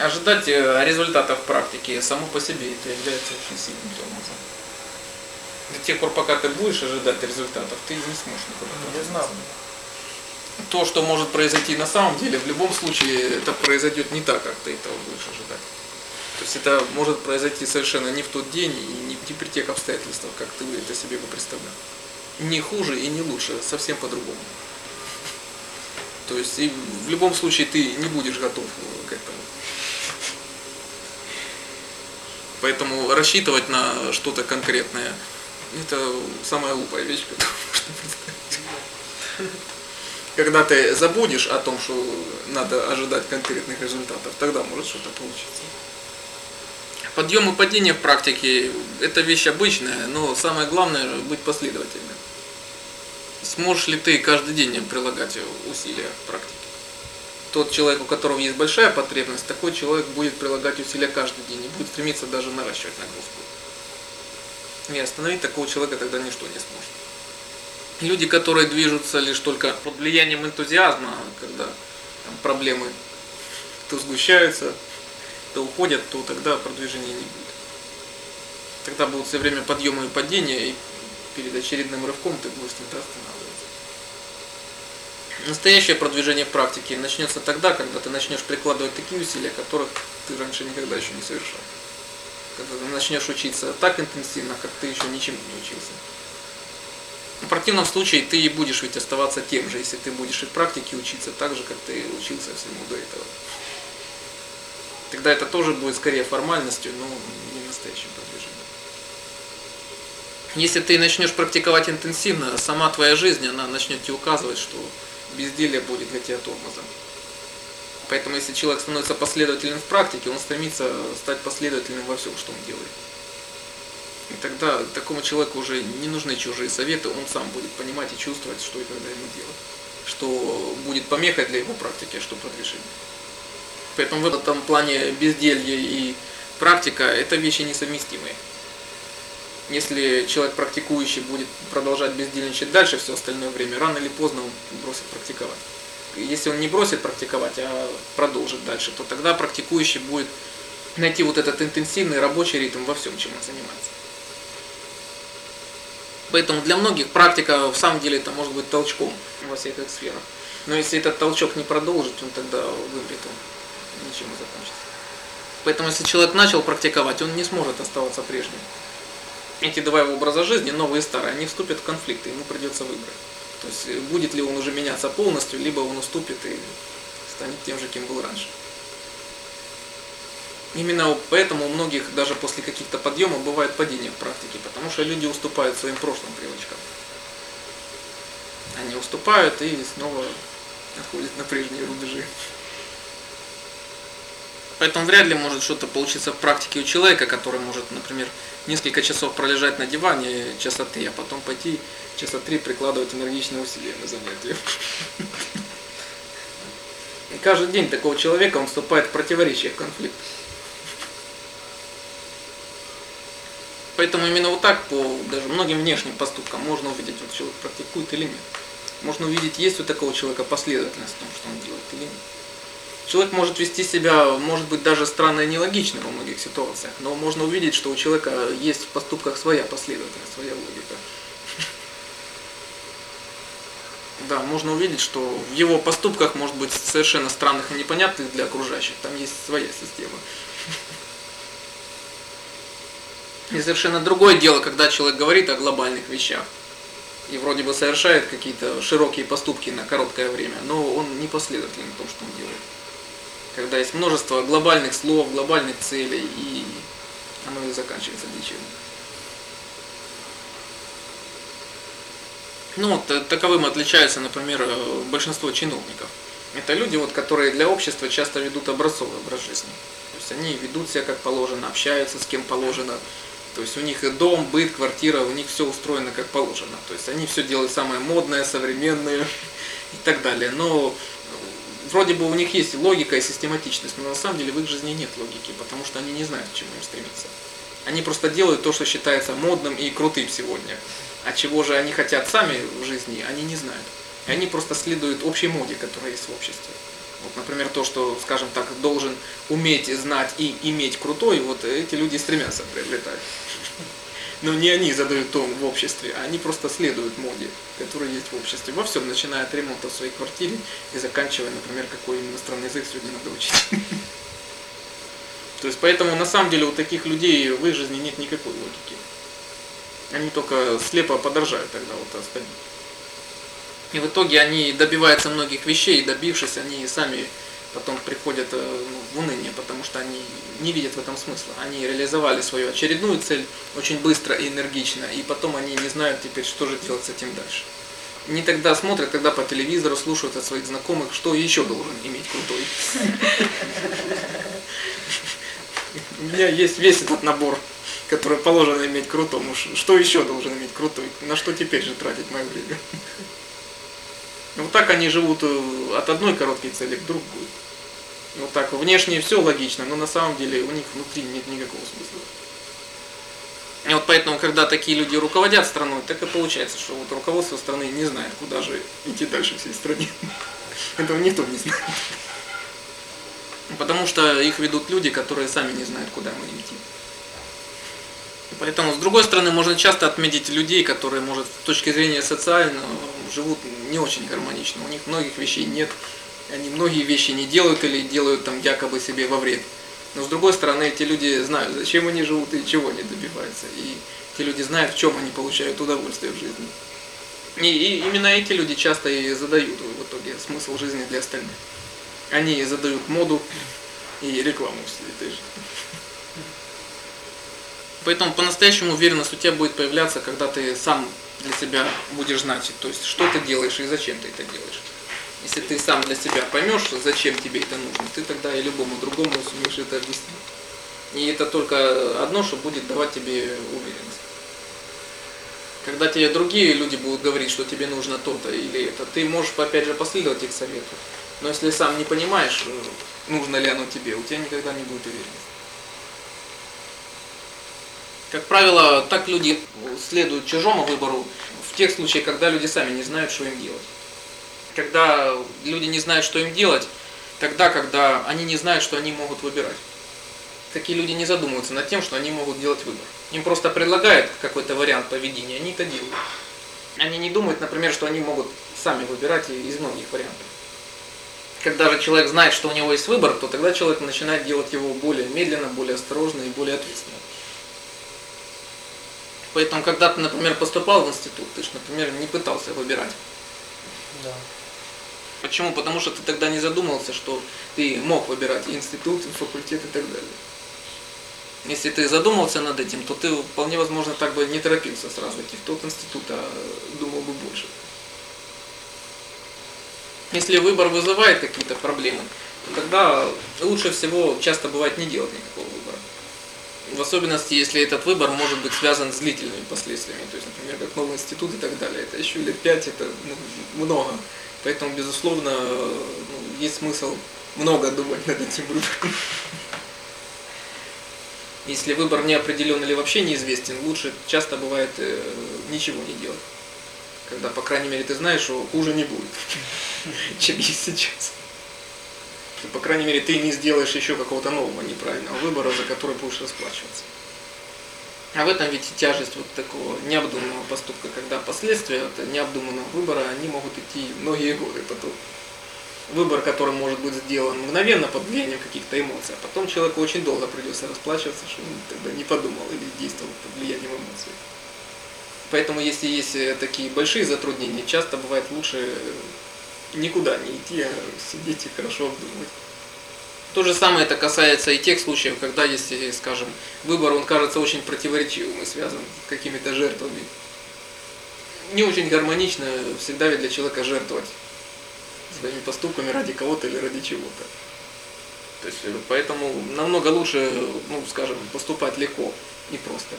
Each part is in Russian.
Ожидать э, результатов практики само по себе это является очень сильным тормозом. До тех пор, пока ты будешь ожидать результатов, ты не сможешь никуда Не знаю. То, что может произойти на самом деле, в любом случае это произойдет не так, как ты этого будешь ожидать. То есть это может произойти совершенно не в тот день и не при тех обстоятельствах, как ты это себе бы представлял. Не хуже и не лучше, совсем по-другому. То есть и в любом случае ты не будешь готов к этому. Поэтому рассчитывать на что-то конкретное, это самая глупая вещь, которую можно представить. Когда ты забудешь о том, что надо ожидать конкретных результатов, тогда может что-то получиться. Подъем и падение в практике – это вещь обычная, но самое главное – быть последовательным. Сможешь ли ты каждый день прилагать усилия в практике? Тот человек, у которого есть большая потребность, такой человек будет прилагать усилия каждый день и будет стремиться даже наращивать нагрузку. И остановить такого человека тогда ничто не сможет. Люди, которые движутся лишь только под влиянием энтузиазма, когда там, проблемы то сгущаются, то уходят, то тогда продвижения не будет. Тогда будут все время подъемы и падения, и перед очередным рывком ты будешь всегда останавливаться. Настоящее продвижение в практике начнется тогда, когда ты начнешь прикладывать такие усилия, которых ты раньше никогда еще не совершал. Когда ты начнешь учиться так интенсивно, как ты еще ничему не учился. В противном случае ты и будешь ведь оставаться тем же, если ты будешь и в практике учиться так же, как ты учился всему до этого. Тогда это тоже будет скорее формальностью, но не настоящим продвижением. Если ты начнешь практиковать интенсивно, сама твоя жизнь, она начнет тебе указывать, что безделие будет для тебя тормозом. Поэтому если человек становится последовательным в практике, он стремится стать последовательным во всем, что он делает. И тогда такому человеку уже не нужны чужие советы, он сам будет понимать и чувствовать, что и когда ему делать. Что будет помехой для его практики, а что продвижение. Поэтому в этом плане безделье и практика – это вещи несовместимые. Если человек практикующий будет продолжать бездельничать дальше все остальное время, рано или поздно он бросит практиковать. Если он не бросит практиковать, а продолжит дальше, то тогда практикующий будет найти вот этот интенсивный рабочий ритм во всем, чем он занимается. Поэтому для многих практика в самом деле это может быть толчком во всех этих сферах. Но если этот толчок не продолжить, он тогда вымрет, он ничем не закончится. Поэтому если человек начал практиковать, он не сможет оставаться прежним. Эти два его образа жизни, новые и старые, они вступят в конфликт, и ему придется выбрать. То есть будет ли он уже меняться полностью, либо он уступит и станет тем же, кем был раньше. Именно поэтому у многих даже после каких-то подъемов бывает падение в практике, потому что люди уступают своим прошлым привычкам. Они уступают и снова отходят на прежние рубежи. Поэтому вряд ли может что-то получиться в практике у человека, который может, например, несколько часов пролежать на диване часа три, а потом пойти часа три прикладывать энергичные усилия на занятия. И каждый день такого человека он вступает в противоречие, в конфликт. Поэтому именно вот так по даже многим внешним поступкам можно увидеть, вот человек практикует или нет. Можно увидеть, есть у такого человека последовательность в том, что он делает или нет. Человек может вести себя, может быть, даже странно и нелогично во многих ситуациях, но можно увидеть, что у человека есть в поступках своя последовательность, своя логика. Да, можно увидеть, что в его поступках может быть совершенно странных и непонятных для окружающих. Там есть своя система. И совершенно другое дело, когда человек говорит о глобальных вещах и вроде бы совершает какие-то широкие поступки на короткое время, но он не последователен в том, что он делает. Когда есть множество глобальных слов, глобальных целей, и оно и заканчивается ничем. Ну вот таковым отличаются, например, большинство чиновников. Это люди, вот, которые для общества часто ведут образцовый образ жизни. То есть они ведут себя как положено, общаются с кем положено, то есть у них и дом, быт, квартира, у них все устроено как положено. То есть они все делают самое модное, современное и так далее. Но вроде бы у них есть логика и систематичность, но на самом деле в их жизни нет логики, потому что они не знают, к чему им стремиться. Они просто делают то, что считается модным и крутым сегодня. А чего же они хотят сами в жизни, они не знают. И они просто следуют общей моде, которая есть в обществе. Вот, например, то, что, скажем так, должен уметь знать и иметь крутой, вот эти люди стремятся приобретать. Но не они задают тон в обществе, а они просто следуют моде, которая есть в обществе. Во всем, начиная от ремонта в своей квартире и заканчивая, например, какой иностранный язык сегодня надо учить. То есть поэтому на самом деле у таких людей в их жизни нет никакой логики. Они только слепо подражают тогда вот остальным. И в итоге они добиваются многих вещей, добившись, они сами потом приходят э, ну, в уныние, потому что они не видят в этом смысла. Они реализовали свою очередную цель очень быстро и энергично, и потом они не знают теперь, что же делать с этим дальше. Не тогда смотрят, когда по телевизору слушают от своих знакомых, что еще должен иметь крутой. У меня есть весь этот набор, который положено иметь крутому. Что еще должен иметь крутой? На что теперь же тратить мое время? Вот так они живут э, от одной короткой цели к другой. Вот так внешне все логично, но на самом деле у них внутри нет никакого смысла. И вот поэтому, когда такие люди руководят страной, так и получается, что вот руководство страны не знает, куда же идти дальше всей стране. Этого никто не знает. Потому что их ведут люди, которые сами не знают, куда мы идти. Поэтому, с другой стороны, можно часто отметить людей, которые, может, с точки зрения социального, живут не очень гармонично. У них многих вещей нет, они многие вещи не делают или делают там якобы себе во вред. Но с другой стороны, эти люди знают, зачем они живут и чего они добиваются. И эти люди знают, в чем они получают удовольствие в жизни. И, и именно эти люди часто и задают в итоге смысл жизни для остальных. Они задают моду и рекламу в этой жизни. Поэтому по-настоящему уверенность у тебя будет появляться, когда ты сам для себя будешь знать, то есть что ты делаешь и зачем ты это делаешь. Если ты сам для себя поймешь, зачем тебе это нужно, ты тогда и любому другому сумеешь это объяснить. И это только одно, что будет давать тебе уверенность. Когда тебе другие люди будут говорить, что тебе нужно то-то или это, ты можешь опять же последовать их совету. Но если сам не понимаешь, нужно ли оно тебе, у тебя никогда не будет уверенности. Как правило, так люди следуют чужому выбору в тех случаях, когда люди сами не знают, что им делать. Когда люди не знают, что им делать, тогда, когда они не знают, что они могут выбирать. Такие люди не задумываются над тем, что они могут делать выбор. Им просто предлагают какой-то вариант поведения, они это делают. Они не думают, например, что они могут сами выбирать из многих вариантов. Когда же человек знает, что у него есть выбор, то тогда человек начинает делать его более медленно, более осторожно и более ответственно. Поэтому, когда ты, например, поступал в институт, ты же, например, не пытался выбирать. Да. Почему? Потому что ты тогда не задумывался, что ты мог выбирать институт, факультет и так далее. Если ты задумался над этим, то ты вполне возможно так бы не торопился сразу идти в тот институт, а думал бы больше. Если выбор вызывает какие-то проблемы, то тогда лучше всего часто бывает не делать никакого выбора. В особенности, если этот выбор может быть связан с длительными последствиями, то есть, например, как новый институт и так далее. Это еще лет пять, это ну, много. Поэтому, безусловно, ну, есть смысл много думать над этим выбором. Если выбор не определен или вообще неизвестен, лучше часто бывает э, ничего не делать. Когда, по крайней мере, ты знаешь, что хуже не будет, чем есть сейчас по крайней мере, ты не сделаешь еще какого-то нового неправильного выбора, за который будешь расплачиваться. А в этом ведь тяжесть вот такого необдуманного поступка, когда последствия от необдуманного выбора, они могут идти многие годы потом. Выбор, который может быть сделан мгновенно под влиянием каких-то эмоций, а потом человеку очень долго придется расплачиваться, что он тогда не подумал или действовал под влиянием эмоций. Поэтому, если есть э, такие большие затруднения, часто бывает лучше никуда не идти, а сидеть и хорошо обдумывать. То же самое это касается и тех случаев, когда, если, скажем, выбор, он кажется очень противоречивым и связан с какими-то жертвами. Не очень гармонично всегда ведь для человека жертвовать своими поступками ради кого-то или ради чего-то. То есть, поэтому намного лучше, ну, скажем, поступать легко и просто.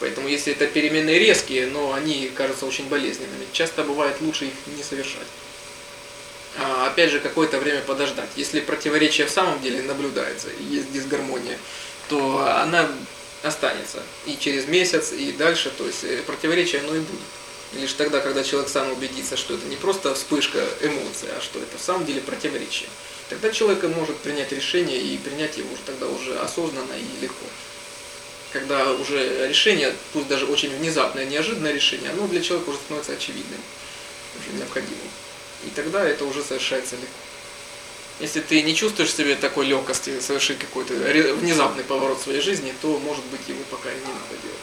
Поэтому, если это перемены резкие, но они кажутся очень болезненными, часто бывает лучше их не совершать. А, опять же, какое-то время подождать. Если противоречие в самом деле наблюдается, и есть дисгармония, то она останется и через месяц, и дальше, то есть э, противоречие оно и будет. Лишь тогда, когда человек сам убедится, что это не просто вспышка эмоций, а что это в самом деле противоречие. Тогда человек может принять решение и принять его уже тогда уже осознанно и легко. Когда уже решение, пусть даже очень внезапное, неожиданное решение, оно для человека уже становится очевидным, уже необходимым. И тогда это уже совершается легко. Если ты не чувствуешь себе такой легкости совершить какой-то внезапный поворот в своей жизни, то, может быть, его пока и не надо делать.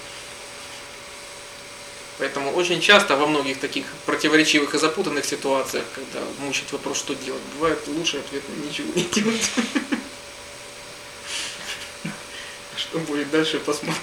Поэтому очень часто во многих таких противоречивых и запутанных ситуациях, когда мучает вопрос, что делать, бывает лучший ответ – ничего не делать. Что будет дальше, посмотрим.